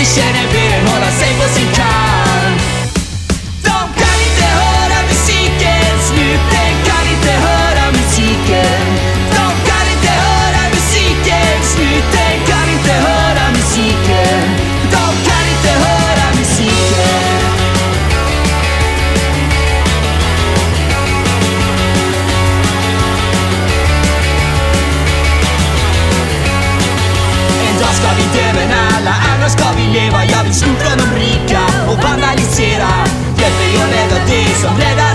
They should have been leva Jag vill sno från de rika och vandalisera. Hjälp mig att rädda det som räddar